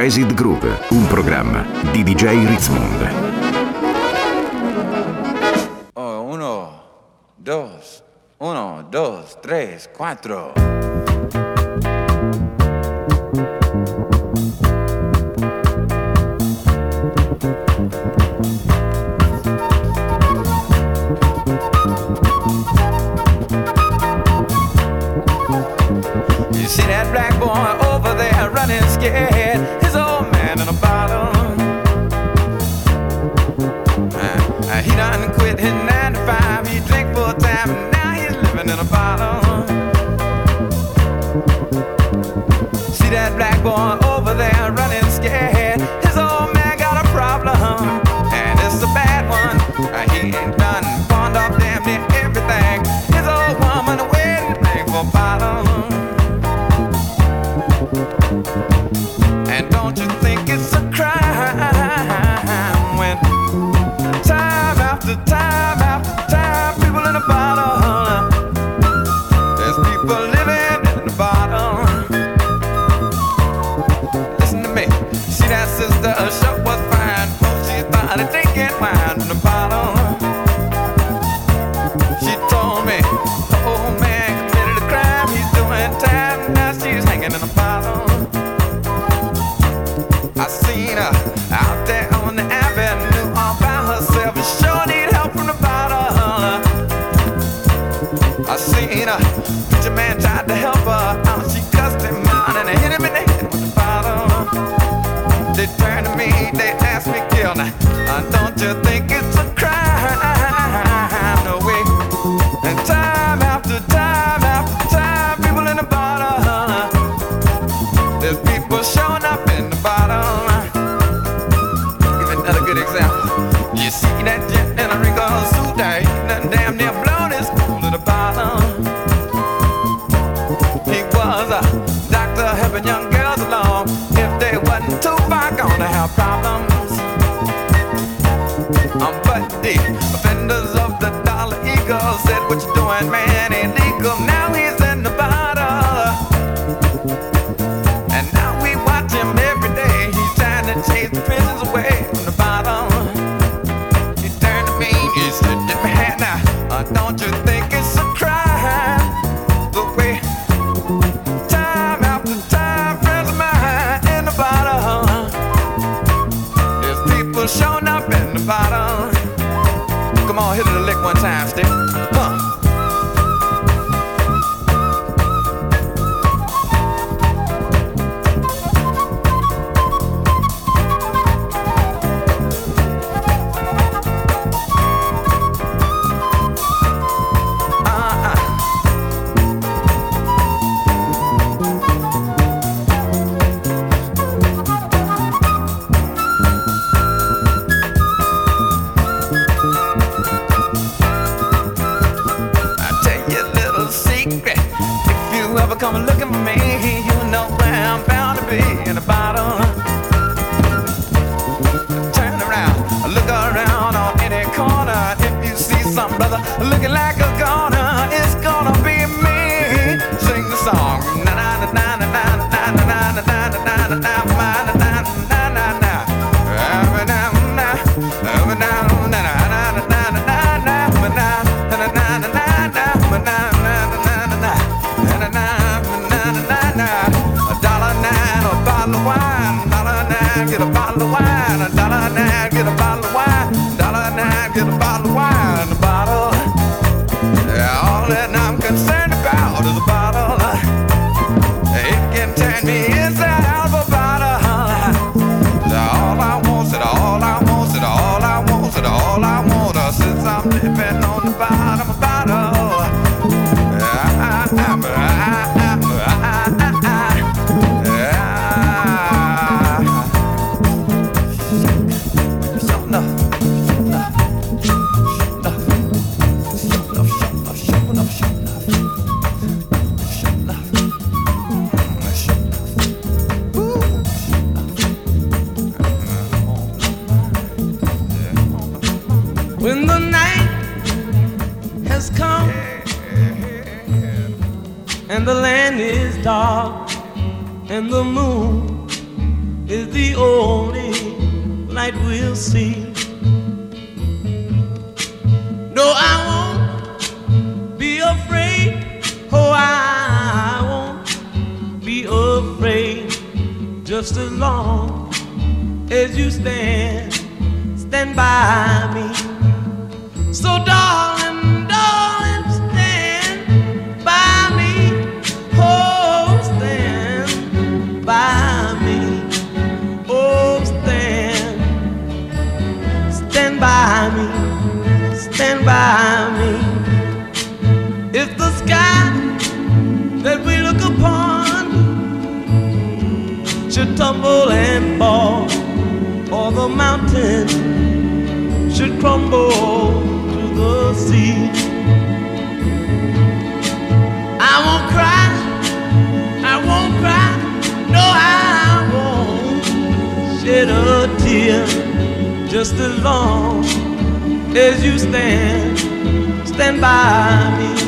Jazzed Group, un programma di DJ Ritzmond. Oh, uno, dos, uno, dos, tres, quattro. said, What you doing, man? Ain't they by me.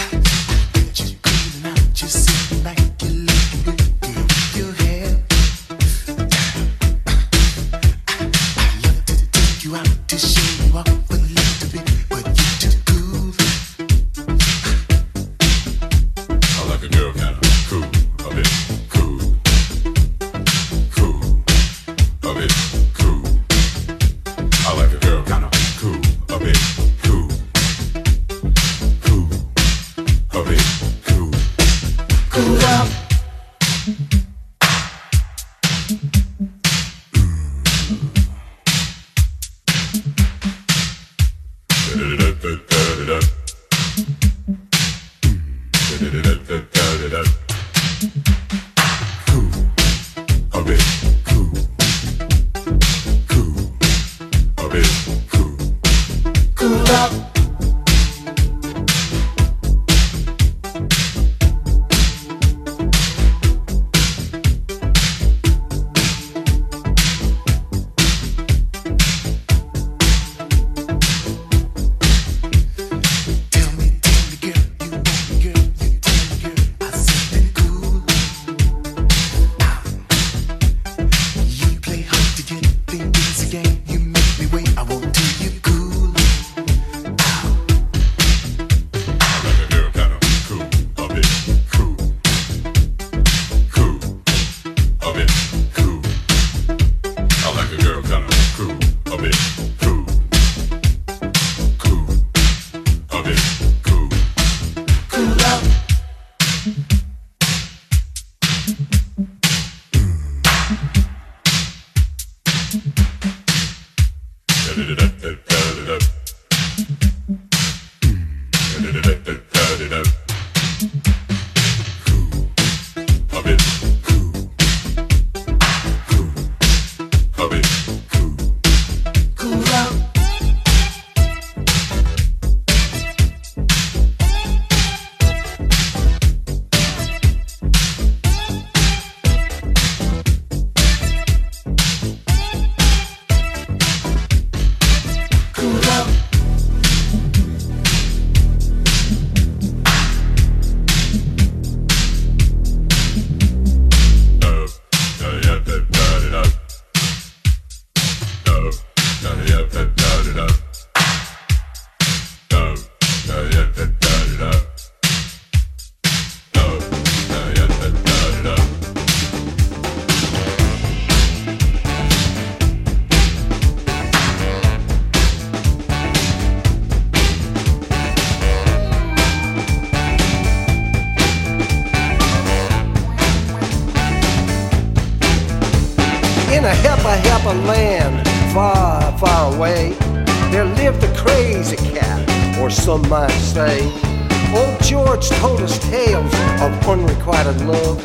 told us tales of unrequited love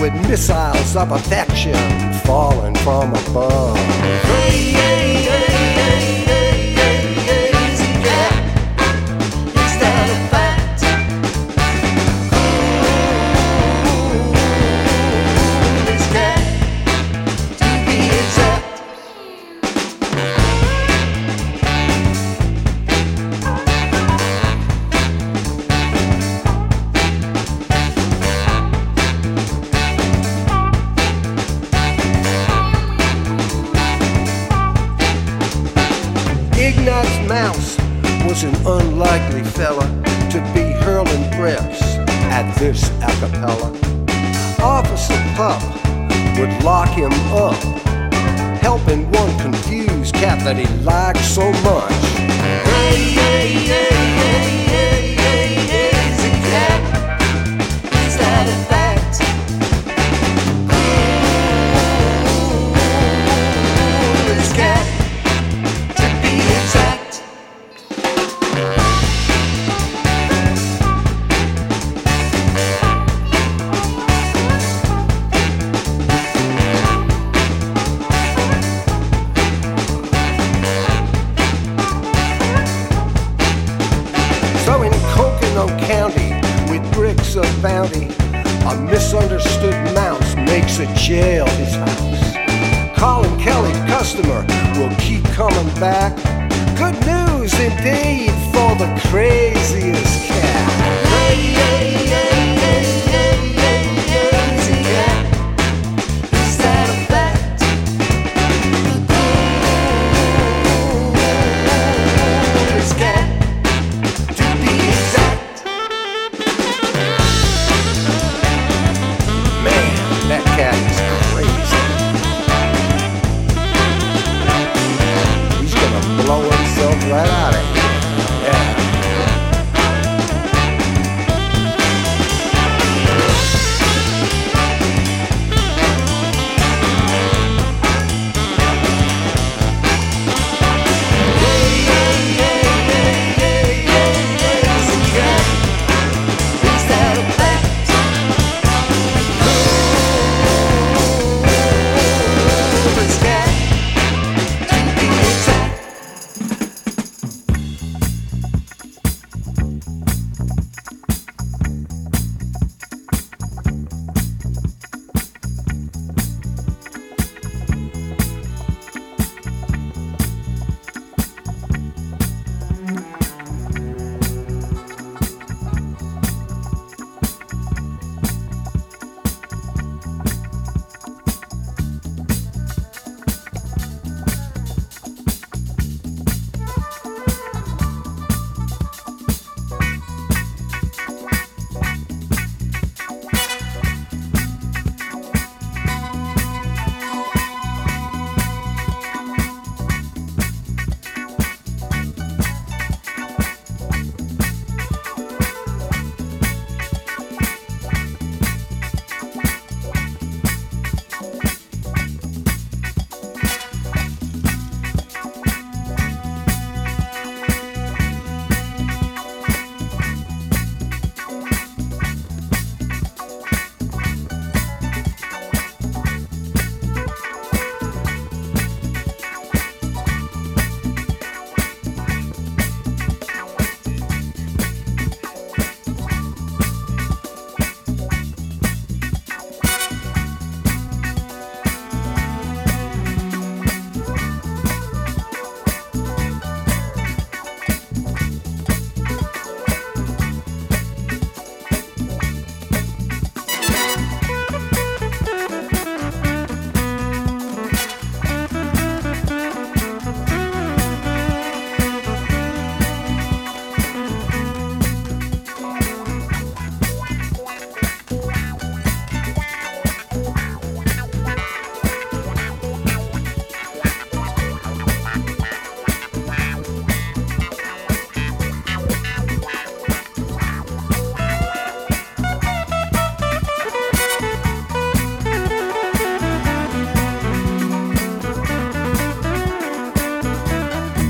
with missiles of affection falling from above. Hey, hey, hey.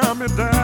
tear me down.